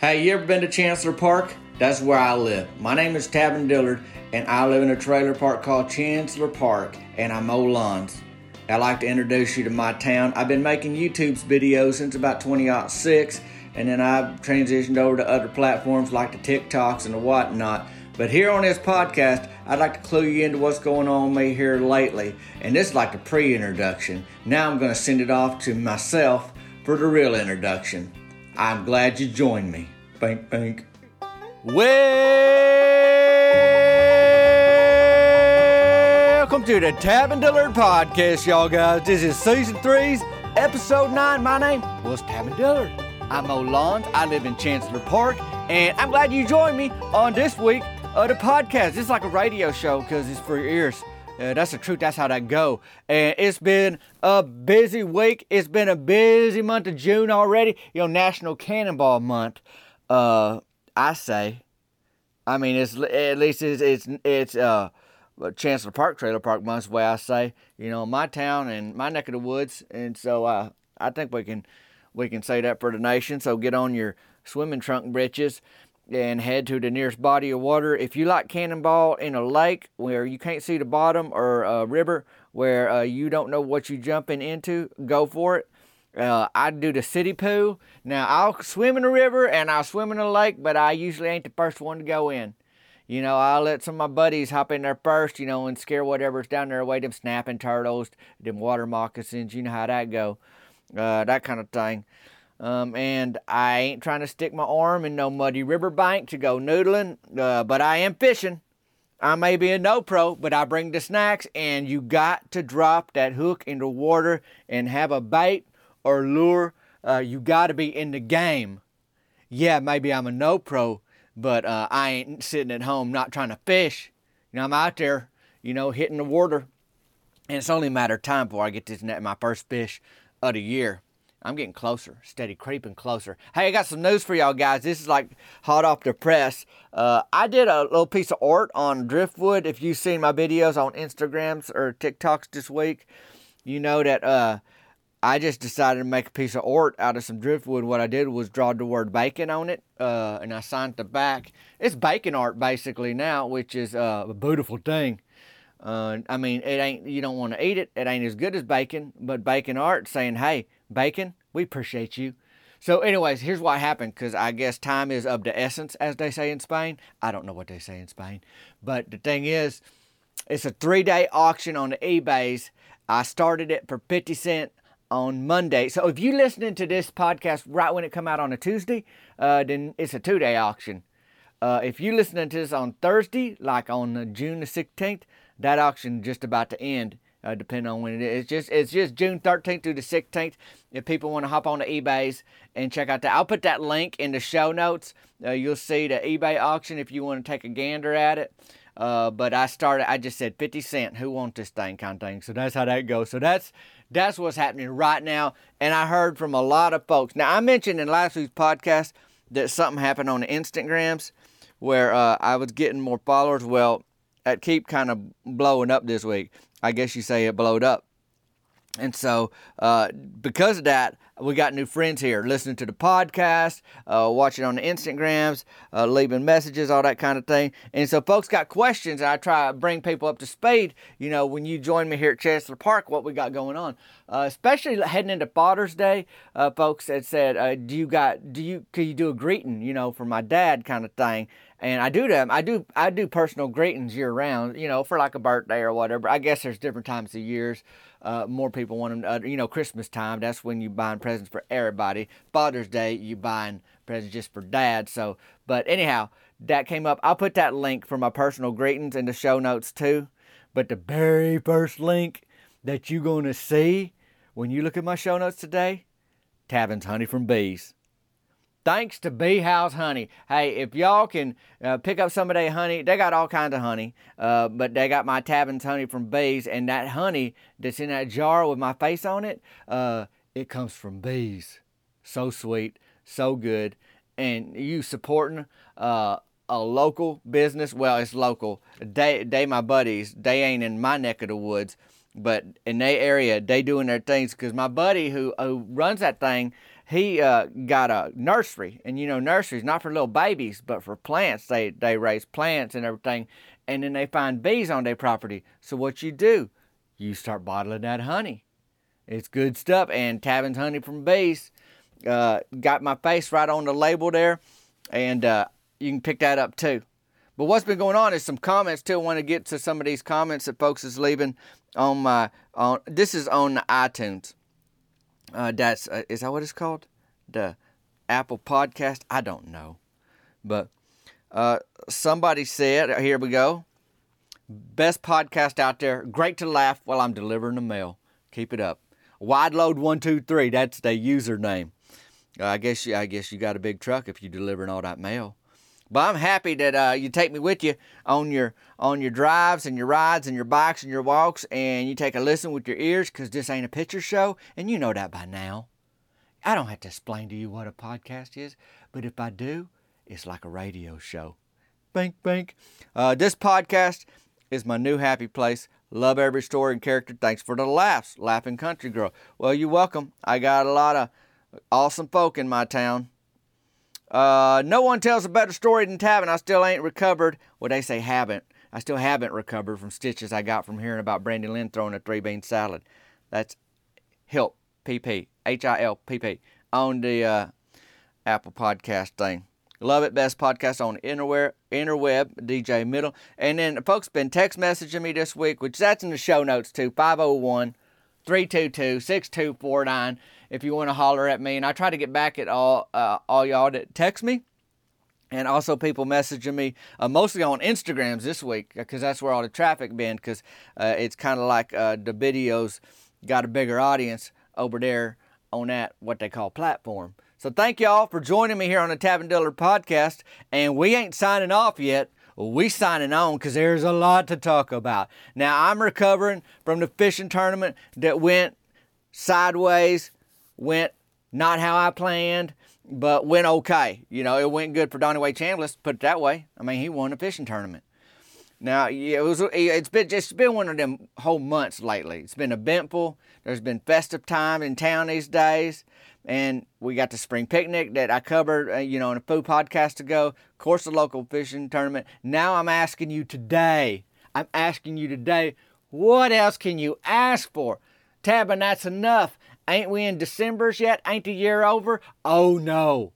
Hey, you ever been to Chancellor Park? That's where I live. My name is Tavin Dillard, and I live in a trailer park called Chancellor Park, and I mow lawns. I'd like to introduce you to my town. I've been making YouTube's videos since about 2006, and then I've transitioned over to other platforms like the TikToks and the whatnot. But here on this podcast, I'd like to clue you into what's going on with me here lately. And this is like a pre introduction. Now I'm going to send it off to myself for the real introduction. I'm glad you joined me. Bank, bank. Welcome to the Tavin Dillard Podcast, y'all guys. This is season three's episode nine. My name was Tavin Dillard. I'm Mo Lawns. I live in Chancellor Park, and I'm glad you joined me on this week of the podcast. It's like a radio show because it's for your ears. Uh, that's the truth. That's how that go. And it's been a busy week. It's been a busy month of June already. You know, National Cannonball Month. Uh, I say. I mean, it's at least it's it's it's uh Chancellor Park Trailer Park Month. The way I say. You know, my town and my neck of the woods. And so uh, I think we can we can say that for the nation. So get on your swimming trunk britches and head to the nearest body of water. If you like cannonball in a lake where you can't see the bottom or a river where uh, you don't know what you're jumping into, go for it. Uh, I do the city pool. Now I'll swim in the river and I'll swim in the lake, but I usually ain't the first one to go in. You know, I'll let some of my buddies hop in there first, you know, and scare whatever's down there away, them snapping turtles, them water moccasins, you know how that go, uh, that kind of thing. Um, and I ain't trying to stick my arm in no muddy riverbank to go noodling, uh, but I am fishing. I may be a no pro, but I bring the snacks, and you got to drop that hook in the water and have a bait or lure. Uh, you got to be in the game. Yeah, maybe I'm a no pro, but uh, I ain't sitting at home not trying to fish. You know, I'm out there, you know, hitting the water, and it's only a matter of time before I get this net my first fish of the year. I'm getting closer, steady creeping closer. Hey, I got some news for y'all guys. This is like hot off the press. Uh, I did a little piece of art on driftwood. If you've seen my videos on Instagrams or TikToks this week, you know that uh, I just decided to make a piece of art out of some driftwood. What I did was draw the word bacon on it, uh, and I signed the back. It's bacon art basically now, which is uh, a beautiful thing. Uh, I mean, it ain't you don't want to eat it. It ain't as good as bacon, but bacon art saying, "Hey, bacon, we appreciate you." So, anyways, here's what happened because I guess time is of the essence, as they say in Spain. I don't know what they say in Spain, but the thing is, it's a three-day auction on the eBay's. I started it for fifty cent on Monday. So, if you're listening to this podcast right when it come out on a Tuesday, uh, then it's a two-day auction. Uh, if you're listening to this on Thursday, like on June the 16th, that auction just about to end. Uh, depending on when it is. It's just it's just June 13th through the 16th. If people want to hop on the eBay's and check out that, I'll put that link in the show notes. Uh, you'll see the eBay auction if you want to take a gander at it. Uh, but I started. I just said 50 cent. Who wants this thing? Kind of thing. So that's how that goes. So that's that's what's happening right now. And I heard from a lot of folks. Now I mentioned in last week's podcast that something happened on the Instagrams where uh, I was getting more followers. Well, it keep kind of blowing up this week. I guess you say it blowed up. And so, uh, because of that, we got new friends here listening to the podcast, uh, watching on the Instagrams, uh, leaving messages, all that kind of thing. And so, folks got questions, and I try to bring people up to speed. You know, when you join me here at Chancellor Park, what we got going on, uh, especially heading into Father's Day. Uh, folks had said, uh, "Do you got? Do you? Can you do a greeting? You know, for my dad, kind of thing." And I do them. I do I do personal greetings year round. You know, for like a birthday or whatever. I guess there's different times of years. Uh, more people want them. Uh, you know, Christmas time. That's when you buying presents for everybody. Father's Day, you buying presents just for dad. So, but anyhow, that came up. I'll put that link for my personal greetings in the show notes too. But the very first link that you're gonna see when you look at my show notes today, Tavin's Honey from Bees thanks to Bee House Honey. Hey, if y'all can uh, pick up some of their honey, they got all kinds of honey, uh, but they got my Tavin's honey from bees, and that honey that's in that jar with my face on it, uh, it comes from bees. So sweet, so good, and you supporting uh, a local business. Well, it's local. They, they my buddies. They ain't in my neck of the woods, but in their area, they doing their things. Cause my buddy who who runs that thing he uh, got a nursery, and you know nurseries not for little babies, but for plants. They they raise plants and everything, and then they find bees on their property. So what you do, you start bottling that honey. It's good stuff, and Tavin's honey from bees. Uh, got my face right on the label there, and uh, you can pick that up too. But what's been going on is some comments too. I want to get to some of these comments that folks is leaving on my on. This is on iTunes. Uh, that's uh, is that what it's called? The Apple Podcast. I don't know, but uh, somebody said, "Here we go." Best podcast out there. Great to laugh while I'm delivering the mail. Keep it up. Wide load one two three. That's the username. I guess you, I guess you got a big truck if you're delivering all that mail. But I'm happy that uh, you take me with you on your on your drives and your rides and your bikes and your walks, and you take a listen with your ears, because this ain't a picture show, and you know that by now. I don't have to explain to you what a podcast is, but if I do, it's like a radio show. Bink, bink. Uh, this podcast is my new happy place. Love every story and character. Thanks for the laughs, Laughing Country Girl. Well, you're welcome. I got a lot of awesome folk in my town. Uh, no one tells a better story than Tavin. I still ain't recovered. Well, they say haven't. I still haven't recovered from stitches I got from hearing about Brandon Lynn throwing a three bean salad. That's HILP, PP, H I L P P, on the uh, Apple Podcast thing. Love it, best podcast on interweb, interweb, DJ Middle. And then folks been text messaging me this week, which that's in the show notes too, 501 322 6249 if you want to holler at me. And I try to get back at all uh, all y'all that text me. And also people messaging me uh, mostly on Instagrams this week because that's where all the traffic been because uh, it's kind of like uh, the videos got a bigger audience over there on that what they call platform. So thank y'all for joining me here on the Dillard podcast. And we ain't signing off yet. We signing on because there's a lot to talk about. Now I'm recovering from the fishing tournament that went sideways went not how I planned, but went okay. You know, it went good for Donnie Wayne Chambliss, put it that way. I mean, he won a fishing tournament. Now, it was it's been just been one of them whole months lately. It's been eventful. There's been festive time in town these days, and we got the spring picnic that I covered, uh, you know, in a food podcast ago. Of course, the local fishing tournament. Now, I'm asking you today. I'm asking you today. What else can you ask for? Tab, and that's enough. Ain't we in December's yet? Ain't the year over? Oh no.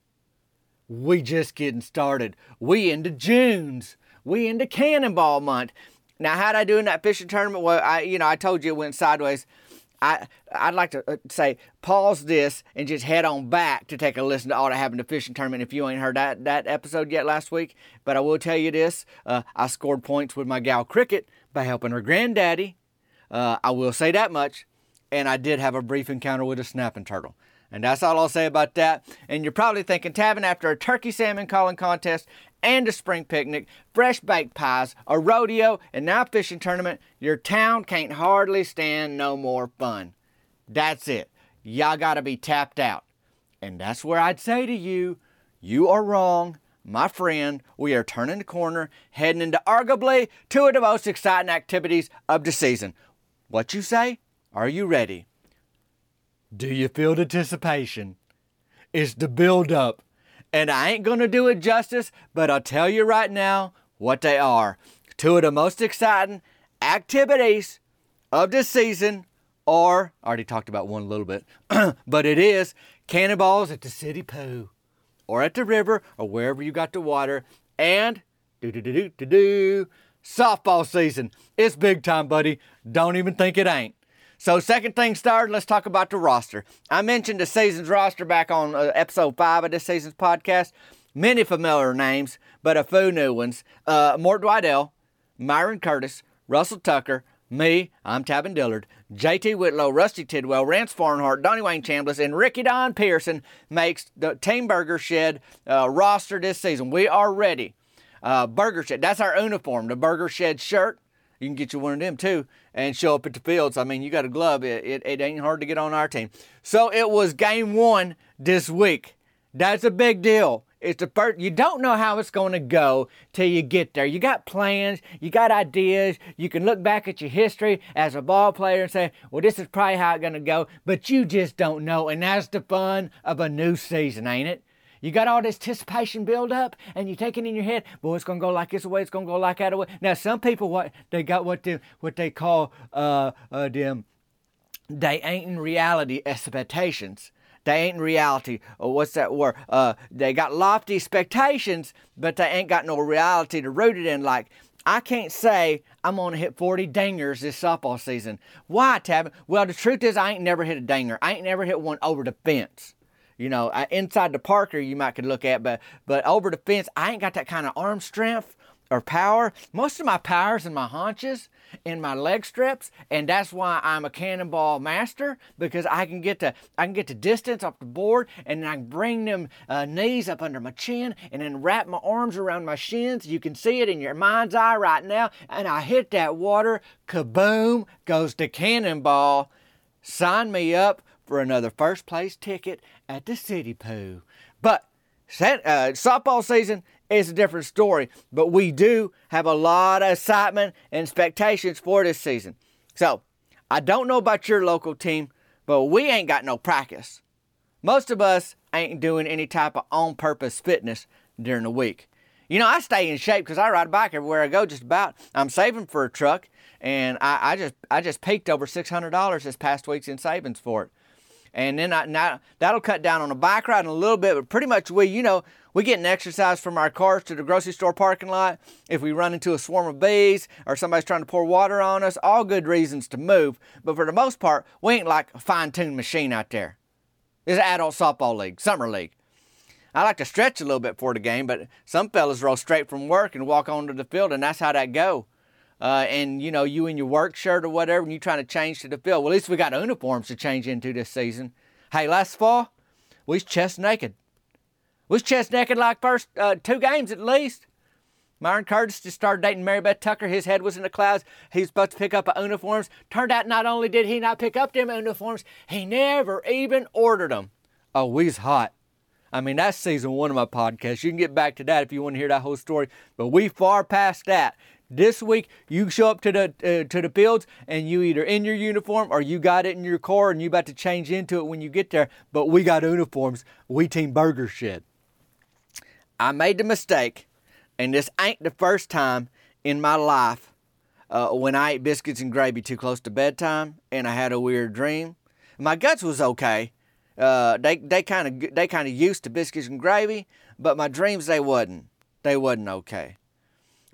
We just getting started. We into June's. We into Cannonball month. Now, how'd I do in that fishing tournament? Well, I, you know, I told you it went sideways. I, I'd like to uh, say pause this and just head on back to take a listen to all that happened to fishing tournament if you ain't heard that, that episode yet last week. But I will tell you this uh, I scored points with my gal Cricket by helping her granddaddy. Uh, I will say that much and I did have a brief encounter with a snapping turtle. And that's all I'll say about that. And you're probably thinking, Tavin, after a turkey salmon calling contest and a spring picnic, fresh baked pies, a rodeo, and now a fishing tournament, your town can't hardly stand no more fun. That's it. Y'all gotta be tapped out. And that's where I'd say to you, you are wrong. My friend, we are turning the corner, heading into arguably two of the most exciting activities of the season. What you say? Are you ready? Do you feel the anticipation? It's the build up. And I ain't gonna do it justice, but I'll tell you right now what they are. Two of the most exciting activities of this season are, I already talked about one a little bit, but it is cannonballs at the city pool or at the river or wherever you got the water and do do do do do do softball season. It's big time, buddy. Don't even think it ain't. So, second thing started, let's talk about the roster. I mentioned the season's roster back on uh, episode five of this season's podcast. Many familiar names, but a few new ones. Uh, Morton Wydell, Myron Curtis, Russell Tucker, me, I'm Tavin Dillard, JT Whitlow, Rusty Tidwell, Rance Farnhart, Donnie Wayne Chambliss, and Ricky Don Pearson makes the Team Burger Shed uh, roster this season. We are ready. Uh, Burger Shed, that's our uniform, the Burger Shed shirt. You can get you one of them too and show up at the fields. I mean, you got a glove. It, it, it ain't hard to get on our team. So it was game one this week. That's a big deal. It's the first. You don't know how it's going to go till you get there. You got plans, you got ideas. You can look back at your history as a ball player and say, "Well, this is probably how it's going to go," but you just don't know, and that's the fun of a new season, ain't it? You got all this anticipation build up, and you take it in your head. Boy, it's gonna go like this way. It's gonna go like that way. Now, some people what they got what they what they call uh, uh them they ain't in reality expectations. They ain't in reality. Or what's that word? Uh, they got lofty expectations, but they ain't got no reality to root it in. Like, I can't say I'm to hit 40 dingers this softball season. Why, Tabby? Well, the truth is, I ain't never hit a dinger. I ain't never hit one over the fence. You know, inside the Parker, you might could look at, but but over the fence, I ain't got that kind of arm strength or power. Most of my power's in my haunches in my leg strips, and that's why I'm a cannonball master because I can get to I can get the distance off the board, and I can bring them uh, knees up under my chin, and then wrap my arms around my shins. You can see it in your mind's eye right now, and I hit that water. Kaboom goes the cannonball. Sign me up for another first place ticket at the City Poo. But uh, softball season is a different story. But we do have a lot of excitement and expectations for this season. So, I don't know about your local team, but we ain't got no practice. Most of us ain't doing any type of on purpose fitness during the week. You know, I stay in shape because I ride a bike everywhere I go just about. I'm saving for a truck and I, I just I just peaked over six hundred dollars this past week's in savings for it. And then I, now that'll cut down on a bike ride in a little bit, but pretty much we, you know, we get an exercise from our cars to the grocery store parking lot. If we run into a swarm of bees or somebody's trying to pour water on us, all good reasons to move. But for the most part, we ain't like a fine-tuned machine out there. It's an adult softball league, summer league. I like to stretch a little bit for the game, but some fellas roll straight from work and walk onto the field, and that's how that go. Uh, and you know, you in your work shirt or whatever, and you're trying to change to the field. Well, at least we got uniforms to change into this season. Hey, last fall, we was chest naked We was chest naked like first uh, two games at least. Myron Curtis just started dating Mary Beth Tucker. His head was in the clouds. He was about to pick up uniforms. Turned out not only did he not pick up them uniforms, he never even ordered them. Oh, we's hot. I mean, that's season one of my podcast. You can get back to that if you want to hear that whole story. But we far past that. This week, you show up to the uh, to the fields and you either in your uniform or you got it in your car and you about to change into it when you get there. But we got uniforms. We team Burger Shed. I made the mistake, and this ain't the first time in my life uh, when I ate biscuits and gravy too close to bedtime, and I had a weird dream. My guts was okay. Uh, they they kind of they kind of used to biscuits and gravy, but my dreams they wasn't. They wasn't okay.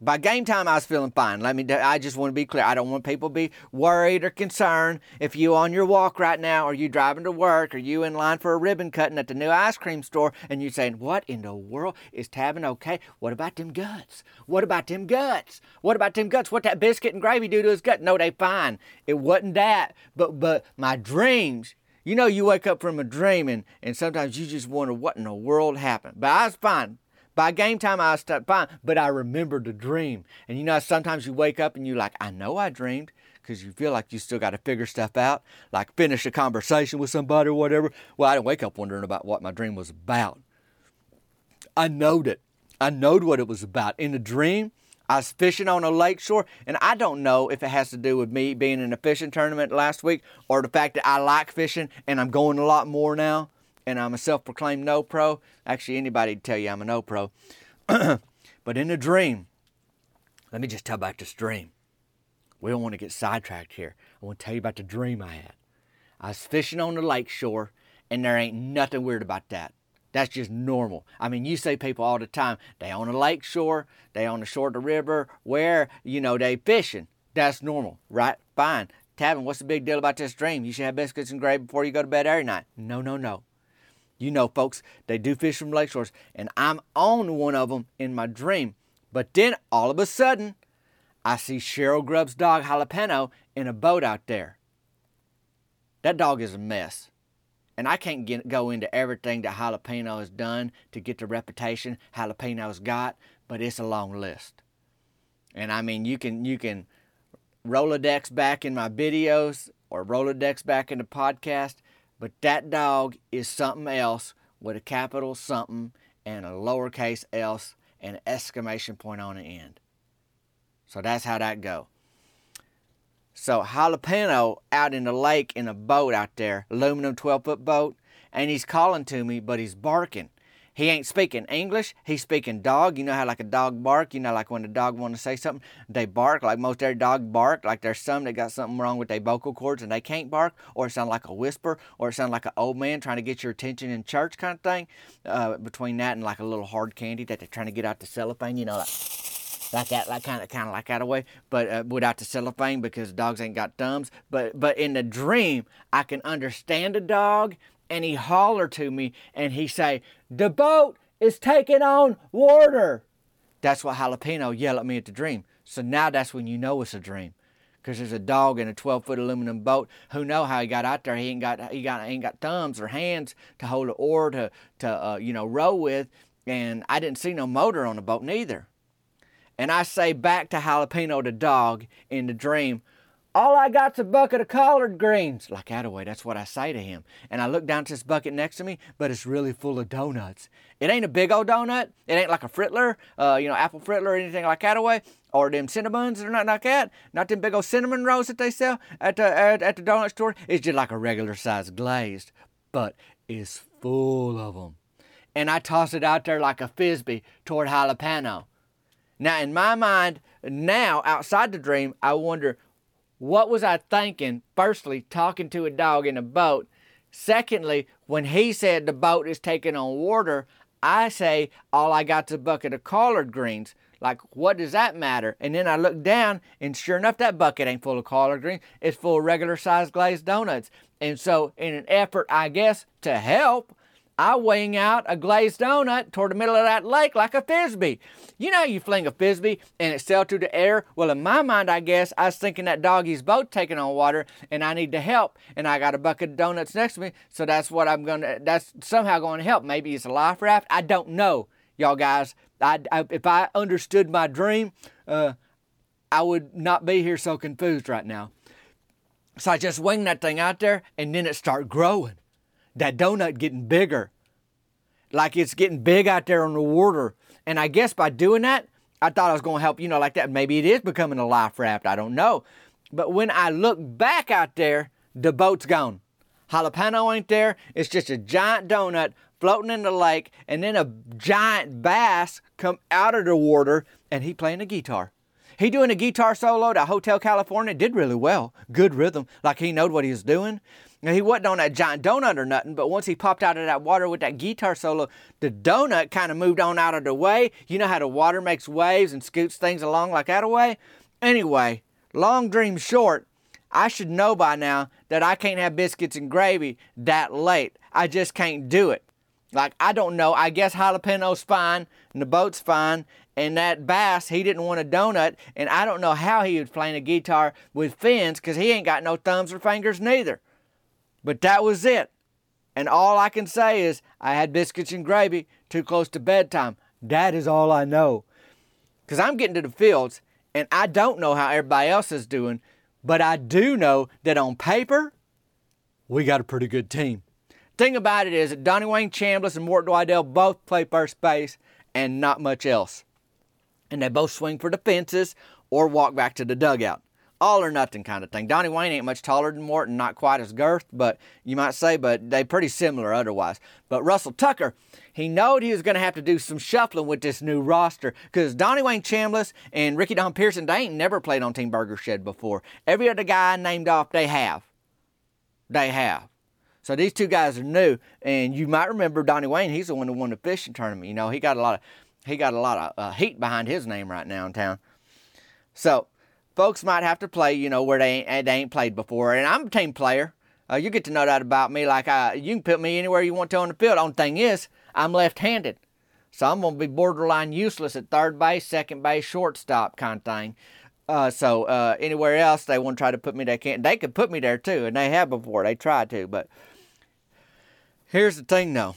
By game time, I was feeling fine. Let me. I just want to be clear. I don't want people to be worried or concerned. If you on your walk right now, or you driving to work, or you in line for a ribbon cutting at the new ice cream store, and you saying, "What in the world is Tavin okay? What about them guts? What about them guts? What about them guts? What that biscuit and gravy do to his gut? No, they fine. It wasn't that. But but my dreams. You know, you wake up from a dream, and, and sometimes you just wonder what in the world happened. But I was fine. By game time, I was fine, but I remembered the dream. And you know, sometimes you wake up and you're like, I know I dreamed, because you feel like you still got to figure stuff out, like finish a conversation with somebody or whatever. Well, I didn't wake up wondering about what my dream was about. I knowed it. I knowed what it was about. In the dream, I was fishing on a lake shore, and I don't know if it has to do with me being in a fishing tournament last week or the fact that I like fishing and I'm going a lot more now and I'm a self proclaimed no pro. Actually, anybody would tell you I'm a no pro. but in a dream, let me just tell about this dream. We don't want to get sidetracked here. I want to tell you about the dream I had. I was fishing on the lake shore, and there ain't nothing weird about that. That's just normal. I mean, you see people all the time. They on the lake shore, they on the shore of the river, where, you know, they fishing. That's normal, right? Fine. Tavin, what's the big deal about this dream? You should have biscuits and gravy before you go to bed every night. No, no, no. You know, folks, they do fish from lake shores, and I'm on one of them in my dream. But then all of a sudden, I see Cheryl Grubb's dog Jalapeno in a boat out there. That dog is a mess. And I can't get, go into everything that Jalapeno has done to get the reputation Jalapeno's got, but it's a long list. And I mean, you can you can Rolodex back in my videos or Rolodex back in the podcast, but that dog is something else with a capital something, and a lowercase else and an exclamation point on the end. So that's how that go. So jalapeno out in the lake in a boat out there, aluminum 12 foot boat, and he's calling to me, but he's barking. He ain't speaking English. He's speaking dog. You know how like a dog bark. You know like when a dog want to say something, they bark. Like most every dog bark. Like there's some that got something wrong with their vocal cords and they can't bark, or it sound like a whisper, or it sound like an old man trying to get your attention in church kind of thing. Uh, between that and like a little hard candy that they're trying to get out the cellophane. You know like like that, like kind of, kind of like that away, but uh, without the cellophane because dogs ain't got thumbs. But but in the dream, I can understand a dog and he holler to me and he say, the boat is taking on water. That's what jalapeno yell at me at the dream. So now that's when you know it's a dream. Because there's a dog in a 12 foot aluminum boat who know how he got out there. He ain't got he got ain't got thumbs or hands to hold an oar to to uh, you know row with, and I didn't see no motor on the boat neither. And I say back to jalapeno the dog in the dream, all I got's a bucket of collard greens. Like Attaway, that's what I say to him. And I look down to this bucket next to me, but it's really full of donuts. It ain't a big old donut. It ain't like a frittler, uh, you know, apple frittler or anything like Attaway, or them cinnamons or nothing like that. Not them big old cinnamon rolls that they sell at the at, at the donut store. It's just like a regular size glazed, but it's full of them. And I toss it out there like a frisbee toward jalapeno. Now, in my mind, now outside the dream, I wonder what was I thinking? Firstly, talking to a dog in a boat. Secondly, when he said the boat is taking on water, I say, all I got's a bucket of collard greens. Like, what does that matter? And then I look down, and sure enough, that bucket ain't full of collard greens. It's full of regular sized glazed donuts. And so, in an effort, I guess, to help, I wing out a glazed donut toward the middle of that lake like a frisbee. You know, you fling a frisbee and it sails through the air. Well, in my mind, I guess I was thinking that doggy's boat taking on water and I need to help. And I got a bucket of donuts next to me, so that's what I'm gonna. That's somehow going to help. Maybe it's a life raft. I don't know, y'all guys. I, I if I understood my dream, uh, I would not be here so confused right now. So I just wing that thing out there, and then it start growing that donut getting bigger. Like it's getting big out there on the water. And I guess by doing that, I thought I was going to help, you know, like that. Maybe it is becoming a life raft. I don't know. But when I look back out there, the boat's gone. Jalapeno ain't there. It's just a giant donut floating in the lake, and then a giant bass come out of the water, and he playing a guitar. He doing a guitar solo to Hotel California, did really well. Good rhythm, like he knowed what he was doing. Now, he wasn't on that giant donut or nothing, but once he popped out of that water with that guitar solo, the donut kind of moved on out of the way. You know how the water makes waves and scoots things along like that away? Anyway, long dream short, I should know by now that I can't have biscuits and gravy that late. I just can't do it. Like, I don't know. I guess jalapeno's fine and the boat's fine. And that bass, he didn't want a donut. And I don't know how he would play a guitar with fins because he ain't got no thumbs or fingers neither. But that was it. And all I can say is I had biscuits and gravy too close to bedtime. That is all I know. Because I'm getting to the fields and I don't know how everybody else is doing, but I do know that on paper, we got a pretty good team. Thing about it is that Donnie Wayne Chambliss and Morton Wydell both play first base and not much else. And they both swing for the fences or walk back to the dugout all or nothing kind of thing. Donnie Wayne ain't much taller than Morton, not quite as girth, but you might say, but they pretty similar otherwise. But Russell Tucker, he knowed he was going to have to do some shuffling with this new roster because Donnie Wayne Chambliss and Ricky Don Pearson, they ain't never played on Team Burger Shed before. Every other guy named off, they have. They have. So these two guys are new, and you might remember Donnie Wayne. He's the one who won the fishing tournament. You know, he got a lot of he got a lot of uh, heat behind his name right now in town. So folks might have to play, you know, where they ain't, they ain't played before. And I'm a team player. Uh, you get to know that about me. Like I, you can put me anywhere you want to on the field. Only thing is, I'm left-handed, so I'm gonna be borderline useless at third base, second base, shortstop kind of thing. Uh, so uh, anywhere else they want to try to put me, they can't. They could put me there too, and they have before. They tried to, but here's the thing, though.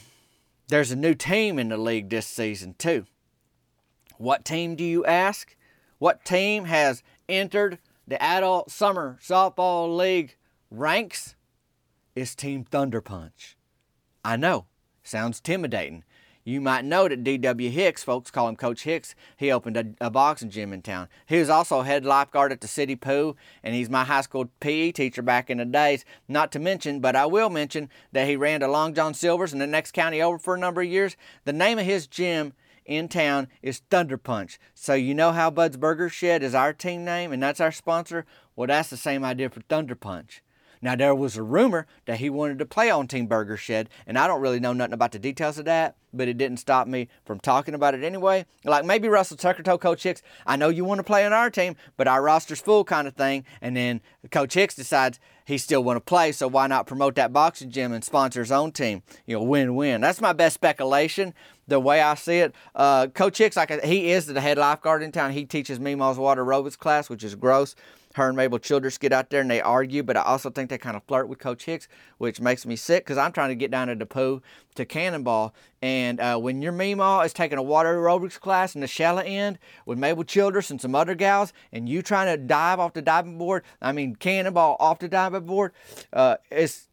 There's a new team in the league this season too. What team do you ask? What team has entered the adult summer softball league ranks is Team Thunder Punch. I know, sounds intimidating. You might know that D.W. Hicks, folks call him Coach Hicks, he opened a, a, boxing gym in town. He was also head lifeguard at the city pool, and he's my high school PE teacher back in the days. Not to mention, but I will mention, that he ran to Long John Silver's in the next county over for a number of years. The name of his gym in town is Thunder Punch. So you know how Bud's Burger Shed is our team name, and that's our sponsor? Well, that's the same idea for Thunder Punch. Now, there was a rumor that he wanted to play on Team Burger Shed, and I don't really know nothing about the details of that, but it didn't stop me from talking about it anyway. Like maybe Russell Tucker told Coach Hicks, I know you want to play on our team, but our roster's full kind of thing. And then Coach Hicks decides he still want to play, so why not promote that boxing gym and sponsor his own team? You know, win-win. That's my best speculation. The way I see it, uh, Coach Hicks, like he is the head lifeguard in town. He teaches Meemaw's water aerobics class, which is gross her and Mabel Childress get out there and they argue, but I also think they kind of flirt with Coach Hicks, which makes me sick because I'm trying to get down to the pool to Cannonball. And uh, when your Meemaw is taking a water aerobics class in the shallow end with Mabel Childress and some other gals, and you trying to dive off the diving board, I mean, Cannonball off the diving board, uh, it's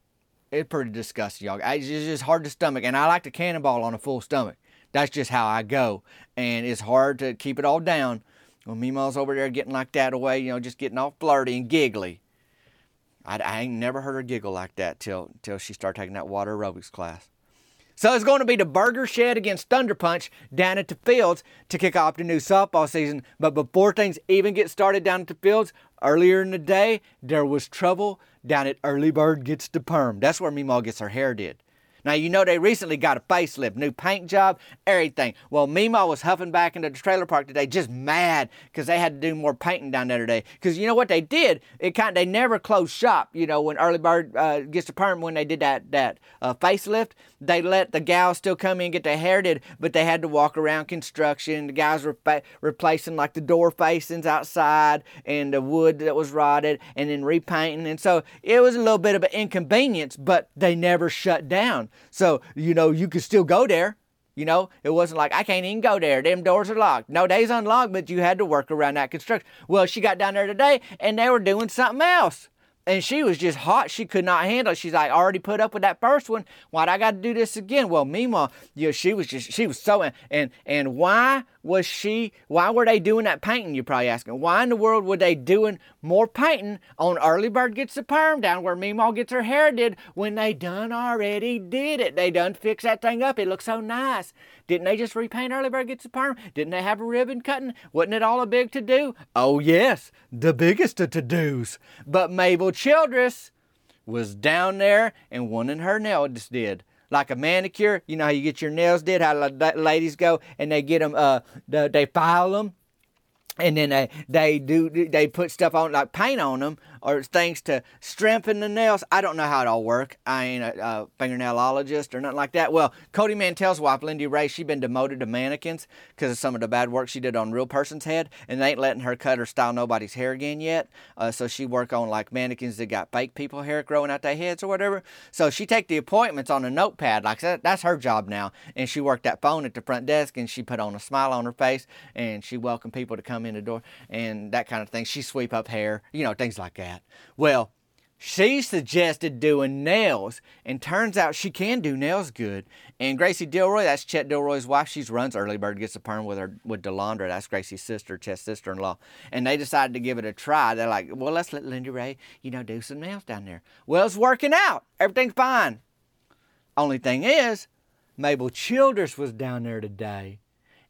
it's pretty disgusting, y'all. It's just hard to stomach, and I like to cannonball on a full stomach. That's just how I go, and it's hard to keep it all down when Meemaw's over there getting like that away, you know, just getting all flirty and giggly. I, I ain't never heard her giggle like that till till she started taking that water aerobics class. So it's going to be the Burger Shed against Thunder Punch down at the fields to kick off the new softball season. But before things even get started down at the fields, earlier in the day, there was trouble down at Early Bird Gets the Perm. That's where Meemaw gets her hair did. Now, you know they recently got a facelift, new paint job, everything. Well, Meemaw was huffing back into the trailer park today, just mad because they had to do more painting down there today. Because you know what they did? It kind of, they never closed shop. You know, when Early Bird uh, gets to perm, when they did that that uh, facelift, they let the gals still come in and get their hair did, but they had to walk around construction. The guys were fa- replacing like the door facings outside and the wood that was rotted, and then repainting. And so it was a little bit of an inconvenience, but they never shut down. So, you know, you could still go there. You know, it wasn't like I can't even go there. Them doors are locked. No, they's unlocked, but you had to work around that construction. Well, she got down there today and they were doing something else and she was just hot. She could not handle it. She's like, I already put up with that first one. Why'd I got to do this again? Well, meanwhile, you know, she was just, she was so, and, and why was she, why were they doing that painting? You're probably asking. Why in the world were they doing more painting on Early Bird Gets the Perm down where Meemaw gets her hair did when they done already did it? They done fixed that thing up. It looks so nice. Didn't they just repaint Early Bird Gets the Perm? Didn't they have a ribbon cutting? Wasn't it all a big to do? Oh, yes, the biggest of to dos. But Mabel Childress was down there and wanting her nails did. Like a manicure, you know how you get your nails did, how ladies go and they get them, uh, they file them and then they they do they put stuff on like paint on them or things to strengthen the nails. I don't know how it all work. I ain't a, a fingernailologist or nothing like that. Well, Cody Mantell's wife, Lindy Ray, she been demoted to mannequins because of some of the bad work she did on real person's head, and they ain't letting her cut or style nobody's hair again yet. Uh, so she work on like mannequins that got fake people hair growing out their heads or whatever. So she take the appointments on a notepad, like that, that's her job now, and she worked that phone at the front desk, and she put on a smile on her face, and she welcomed people to come in the door and that kind of thing. She sweep up hair, you know, things like that Well, she suggested doing nails, and turns out she can do nails good. And Gracie Dilroy, that's Chet Dilroy's wife, she runs Early Bird Gets a Perm with her with Delandra, that's Gracie's sister, Chet's sister-in-law. And they decided to give it a try. They're like, well, let's let Lindy Ray, you know, do some nails down there. Well, it's working out. Everything's fine. Only thing is, Mabel Childress was down there today,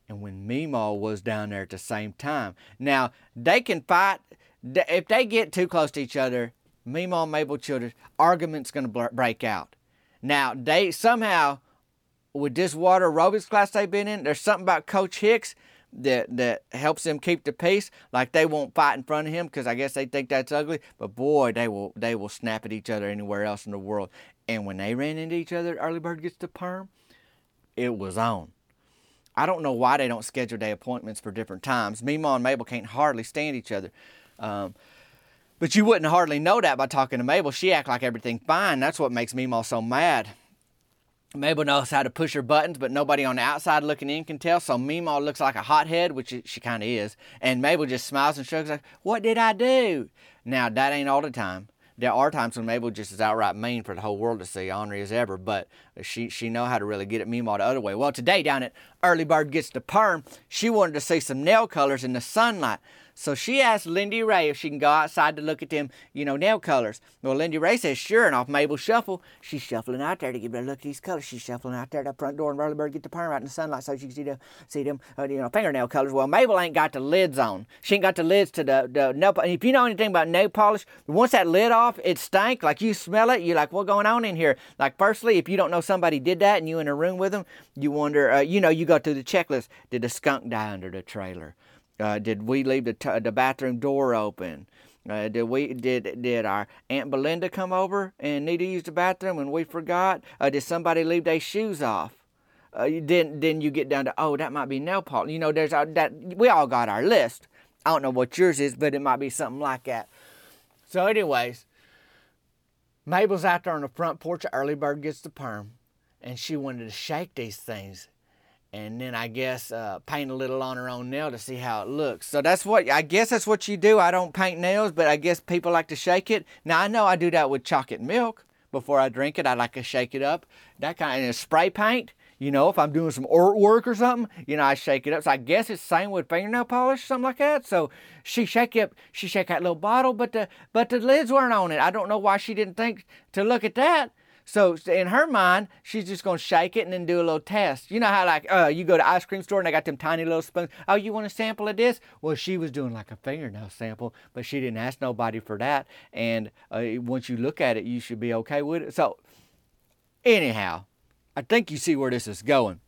and when Meemaw was down there at the same time. Now they can fight if they get too close to each other, Meemaw and Mabel Childress, argument's going to break out. Now, they somehow, with this water aerobics class they've been in, there's something about Coach Hicks that that helps them keep the peace. Like they won't fight in front of him because I guess they think that's ugly. But boy, they will they will snap at each other anywhere else in the world. And when they ran into each other, early bird gets the perm. It was on. I don't know why they don't schedule their appointments for different times. Meemaw and Mabel can't hardly stand each other. Um, but you wouldn't hardly know that by talking to Mabel. She act like everything fine. That's what makes Meemaw so mad. Mabel knows how to push her buttons, but nobody on the outside looking in can tell. So Meemaw looks like a hothead, which she kind of is. And Mabel just smiles and shrugs like, what did I do? Now, that ain't all the time. there are times when Mabel just is outright mean for the whole world to see, ornery as ever, but she she know how to really get at Meemaw the other way. Well, today down at Early Bird Gets the Perm, she wanted to see some nail colors in the sunlight. So she asked Lindy Ray if she can go outside to look at them, you know, nail colors. Well, Lindy Ray says, sure, and off Mabel shuffle, she's shuffling out there to give her a look at these colors. She's shuffling out there at the front door and Bird get the perm out in the sunlight so she can see the, see them, uh, you know, fingernail colors. Well, Mabel ain't got the lids on. She ain't got the lids to the, the nail polish. If you know anything about nail polish, once that lid off, it stank. Like you smell it, you're like, what's going on in here? Like, firstly, if you don't know somebody did that and you in a room with them, you wonder, uh, you know, you go through the checklist. Did the skunk die under the trailer? Uh, did we leave the, t- the bathroom door open? Uh, did we did did our Aunt Belinda come over and need to use the bathroom and we forgot? Uh, did somebody leave their shoes off? Uh, then then you get down to oh that might be nail polish. You know there's our, that we all got our list. I don't know what yours is, but it might be something like that. So, anyways, Mabel's out there on the front porch. Early bird gets the perm, and she wanted to shake these things and then I guess uh, paint a little on her own nail to see how it looks. So that's what I guess that's what you do. I don't paint nails, but I guess people like to shake it. Now I know I do that with chocolate milk before I drink it. I like to shake it up. That kind of spray paint. You know, if I'm doing some artwork or something, you know, I shake it up. So I guess it's same with fingernail polish, something like that. So she shake up, she shake that little bottle, but the but the lids weren't on it. I don't know why she didn't think to look at that. So in her mind, she's just gonna shake it and then do a little test. You know how like uh, you go to ice cream store and they got them tiny little spoons. Oh, you want a sample of this? Well, she was doing like a fingernail sample, but she didn't ask nobody for that. And uh, once you look at it, you should be okay with it. So anyhow, I think you see where this is going.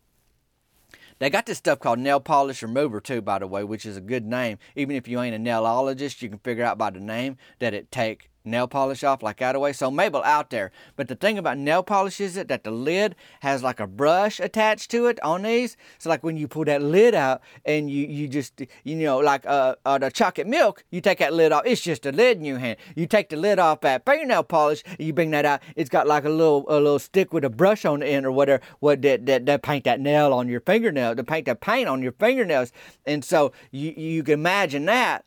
They got this stuff called nail polish remover too, by the way, which is a good name. Even if you ain't a nailologist, you can figure out by the name that it take nail polish off like that away. So Mabel out there. But the thing about nail polish is it that the lid has like a brush attached to it on these. So like when you pull that lid out and you you just you know like uh, uh the chocolate milk, you take that lid off. It's just a lid in your hand. You take the lid off that fingernail polish, you bring that out. It's got like a little a little stick with a brush on the end or whatever. What that that, that paint that nail on your fingernail, to paint that paint on your fingernails. And so you you can imagine that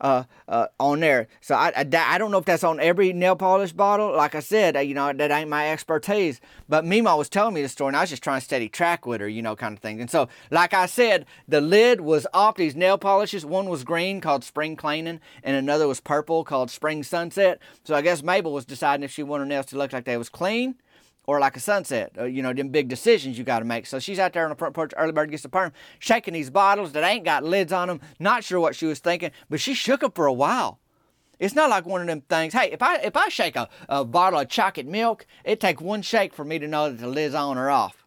uh, uh, on there. So I, I, I, don't know if that's on every nail polish bottle. Like I said, you know, that ain't my expertise. But Meemaw was telling me the story, and I was just trying to steady track with her, you know, kind of thing. And so, like I said, the lid was off these nail polishes. One was green called Spring Cleaning, and another was purple called Spring Sunset. So I guess Mabel was deciding if she wanted her nails to look like they was clean or like a sunset, uh, you know, them big decisions you got to make. So she's out there on the front porch, early bird gets the perm, shaking these bottles that ain't got lids on them. Not sure what she was thinking, but she shook them for a while. It's not like one of them things. Hey, if I if I shake a, a bottle of chocolate milk, it takes one shake for me to know that the lid's on or off.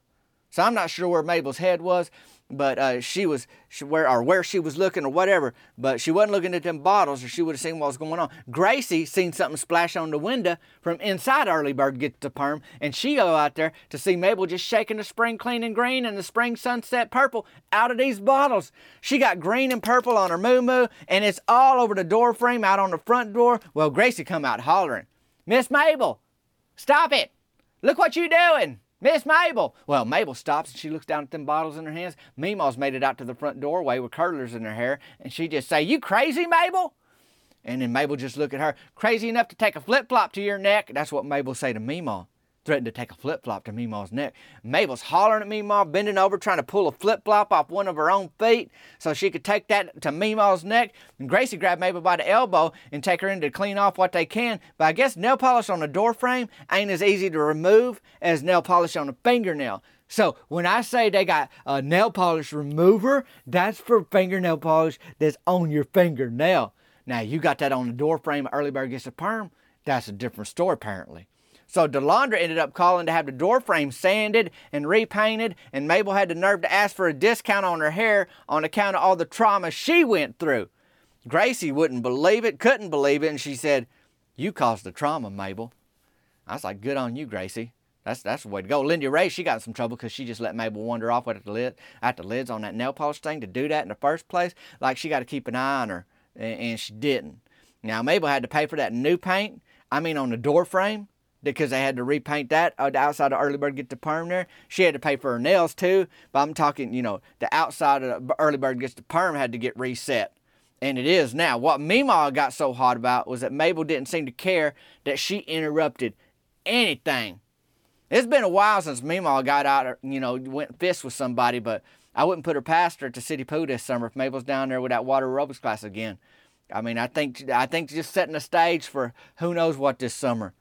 So I'm not sure where Mabel's head was but uh, she was she, where or where she was looking or whatever. But she wasn't looking at them bottles, or she would have seen what was going on. Gracie seen something splash on the window from inside Early Bird Gets the Perm, and she go out there to see Mabel just shaking the spring clean and green and the spring sunset purple out of these bottles. She got green and purple on her moo moo, and it's all over the door frame out on the front door. Well, Gracie come out hollering, Miss Mabel, stop it! Look what you doing! Miss Mabel! Well, Mabel stops and she looks down at them bottles in her hands. Meemaw's made it out to the front doorway with curlers in her hair, and she just say, You crazy, Mabel? And then Mabel just look at her, crazy enough to take a flip flop to your neck. That's what Mabel say to Meemaw threatened to take a flip flop to Meemaw's neck. Mabel's hollering at Meemaw, bending over, trying to pull a flip flop off one of her own feet so she could take that to Meemaw's neck. And Gracie grabbed Mabel by the elbow and take her in to clean off what they can. But I guess nail polish on a door frame ain't as easy to remove as nail polish on a fingernail. So when I say they got a nail polish remover, that's for fingernail polish that's on your fingernail. Now you got that on the door frame, early bird gets a perm. That's a different story apparently. So Delandra ended up calling to have the door frame sanded and repainted, and Mabel had the nerve to ask for a discount on her hair on account of all the trauma she went through. Gracie wouldn't believe it, couldn't believe it, and she said, You caused the trauma, Mabel. I was like, Good on you, Gracie. That's that's the way to go. Lindy Ray, she got in some trouble because she just let Mabel wander off at the lid at the lids on that nail polish thing to do that in the first place. Like she got to keep an eye on her, and, and she didn't. Now Mabel had to pay for that new paint. I mean, on the door frame because they had to repaint that uh, outside of early bird get the perm there. She had to pay for her nails too. But I'm talking, you know, the outside of early bird gets the perm had to get reset. And it is now. What Meemaw got so hot about was that Mabel didn't seem to care that she interrupted anything. It's been a while since Meemaw got out, you know, went fist with somebody, but I wouldn't put her past her to City Pool this summer if Mabel's down there with that water aerobics class again. I mean, I think I think just setting the stage for who knows what this summer.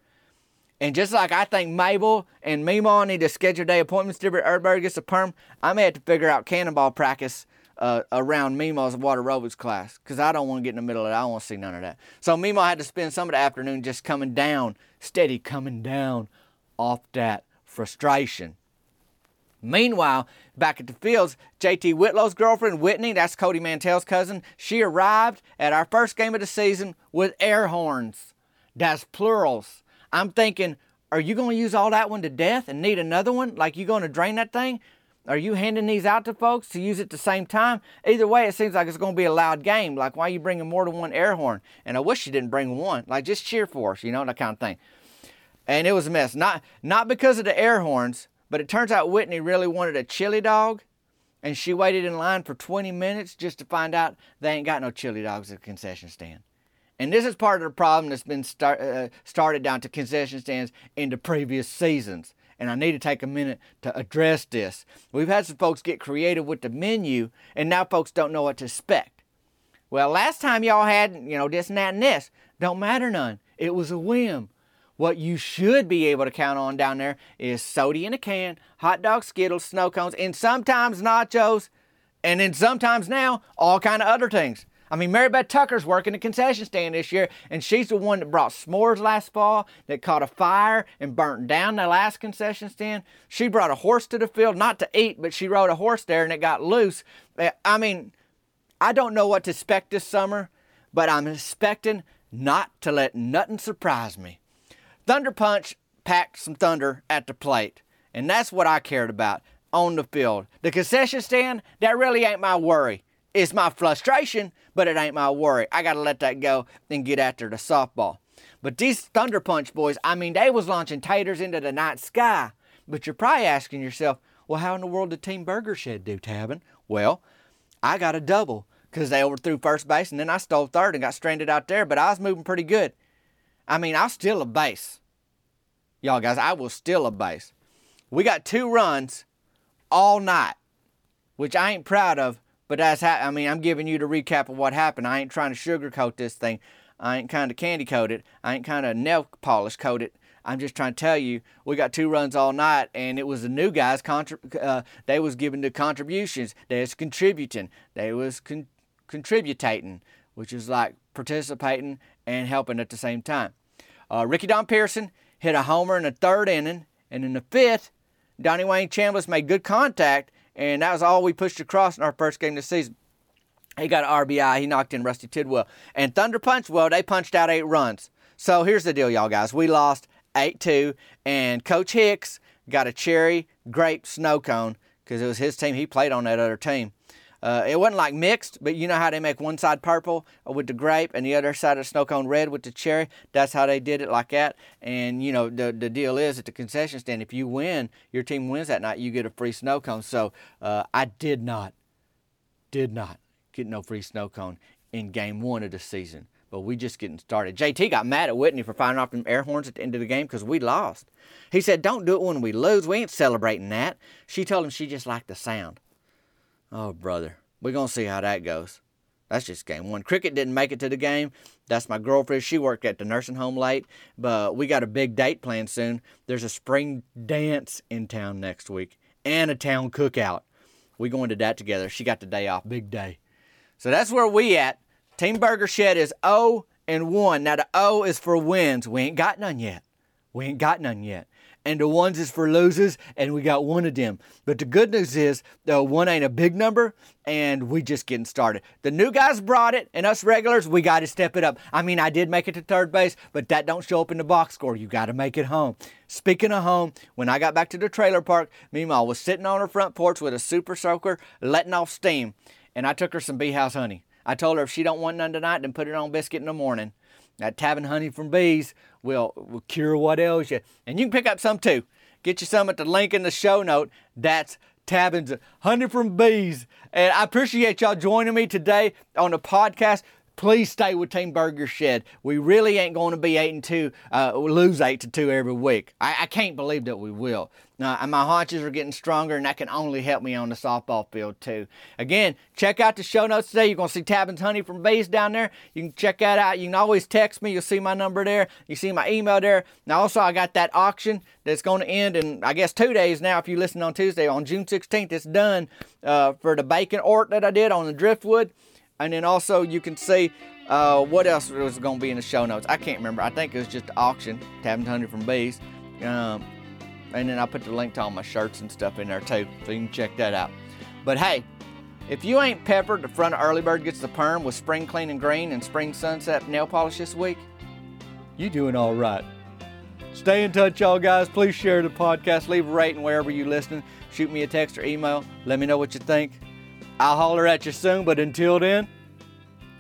And just like I think Mabel and Meemaw need to schedule day appointments to everybody gets a perm, I may have to figure out cannonball practice uh, around Meemaw's water aerobics class because I don't want to get in the middle of it. I don't want to see none of that. So Meemaw had to spend some of the afternoon just coming down, steady coming down off that frustration. Meanwhile, back at the fields, JT Whitlow's girlfriend, Whitney, that's Cody Mantell's cousin, she arrived at our first game of the season with air horns. That's plurals. I'm thinking, are you going to use all that one to death and need another one? Like you going to drain that thing? Are you handing these out to folks to use at the same time? Either way, it seems like it's going to be a loud game. Like, why are you bringing more than one air horn? And I wish you didn't bring one. Like, just cheer for us, you know, that kind of thing. And it was a mess. Not, not because of the air horns, but it turns out Whitney really wanted a chili dog. And she waited in line for 20 minutes just to find out they ain't got no chili dogs at the concession stand. And this is part of the problem that's been start, uh, started down to concession stands in the previous seasons. And I need to take a minute to address this. We've had some folks get creative with the menu, and now folks don't know what to expect. Well, last time y'all had, you know, this and that and this. Don't matter none. It was a whim. What you should be able to count on down there is soda in a can, hot dogs, Skittles, snow cones, and sometimes nachos, and then sometimes now all kind of other things. I mean, Mary Beth Tucker's working the concession stand this year, and she's the one that brought s'mores last fall that caught a fire and burnt down the last concession stand. She brought a horse to the field, not to eat, but she rode a horse there and it got loose. Eh, I mean, I don't know what to expect this summer, but I'm expecting not to let nothing surprise me. Thunder Punch packed some thunder at the plate, and that's what I cared about on the field. The concession stand, that really ain't my worry. It's my frustration, but it ain't my worry. I got to let that go and get after the softball. But these Thunder Punch boys, I mean, they was launching taters into the night sky. But you're probably asking yourself, well, how in the world did Team Burger Shed do, Tabin? Well, I got a double because they overthrew first base and then I stole third and got stranded out there, but I was moving pretty good. I mean, I was still a base. Y'all guys, I was still a base. We got two runs all night, which I ain't proud of, but that's how, I mean, I'm giving you the recap of what happened. I ain't trying to sugarcoat this thing. I ain't kind of candy coat it. I ain't kind of nail polish coat it. I'm just trying to tell you, we got two runs all night, and it was the new guys. Contrib- uh, they was giving the contributions. They was contributing. They was con- contributing, which is like participating and helping at the same time. Uh, Ricky Don Pearson hit a homer in the third inning, and in the fifth, Donnie Wayne Chambliss made good contact and that was all we pushed across in our first game this season. He got an RBI. He knocked in Rusty Tidwell. And Thunder Punch, well, they punched out eight runs. So here's the deal, y'all guys. We lost 8 2, and Coach Hicks got a cherry grape snow cone because it was his team. He played on that other team. Uh, it wasn't like mixed, but you know how they make one side purple with the grape and the other side of snow cone red with the cherry? That's how they did it like that. And, you know, the, the deal is at the concession stand, if you win, your team wins that night, you get a free snow cone. So uh, I did not, did not get no free snow cone in game one of the season. But we just getting started. JT got mad at Whitney for firing off them air horns at the end of the game because we lost. He said, Don't do it when we lose. We ain't celebrating that. She told him she just liked the sound. Oh, brother. We're going to see how that goes. That's just game one. Cricket didn't make it to the game. That's my girlfriend. She worked at the nursing home late, but we got a big date planned soon. There's a spring dance in town next week and a town cookout. We going to that together. She got the day off. Big day. So that's where we at. Team Burger Shed is 0 and 1. Now the O is for wins. We ain't got none yet. We ain't got none yet and the ones is for losers, and we got one of them. But the good news is, the one ain't a big number, and we just getting started. The new guys brought it, and us regulars, we got to step it up. I mean, I did make it to third base, but that don't show up in the box score. You got to make it home. Speaking of home, when I got back to the trailer park, Meemaw was sitting on her front porch with a super soaker, letting off steam, and I took her some bee house honey. I told her if she don't want none tonight, then put it on biscuit in the morning. That Tabin honey from bees will, will cure what ails you. And you can pick up some too. Get you some at the link in the show note. That's Tabbins Honey from Bees. And I appreciate y'all joining me today on the podcast please stay with Team Burger Shed. We really ain't going to be eight and two, uh, lose eight to two every week. I, I can't believe that we will. Uh, my haunches are getting stronger, and that can only help me on the softball field too. Again, check out the show notes today. You're gonna see Tabbins Honey from Bees down there. You can check that out. You can always text me. You'll see my number there. You see my email there. Now also, I got that auction that's going to end in I guess two days now. If you listen on Tuesday, on June 16th, it's done uh, for the bacon ort that I did on the driftwood. And then also you can see uh, what else was going to be in the show notes. I can't remember. I think it was just auction, Tabbins Honey from Bees. Um, and then I put the link to all my shirts and stuff in there too, so you can check that out. But hey, if you ain't peppered the front of Early Bird Gets the Perm with Spring Clean and Green and Spring Sunset nail polish this week, you doing all right. Stay in touch, y'all guys. Please share the podcast. Leave a rating wherever you listen. Shoot me a text or email. Let me know what you think. I'll holler at you soon, but until then,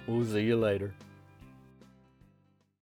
we'll see you later.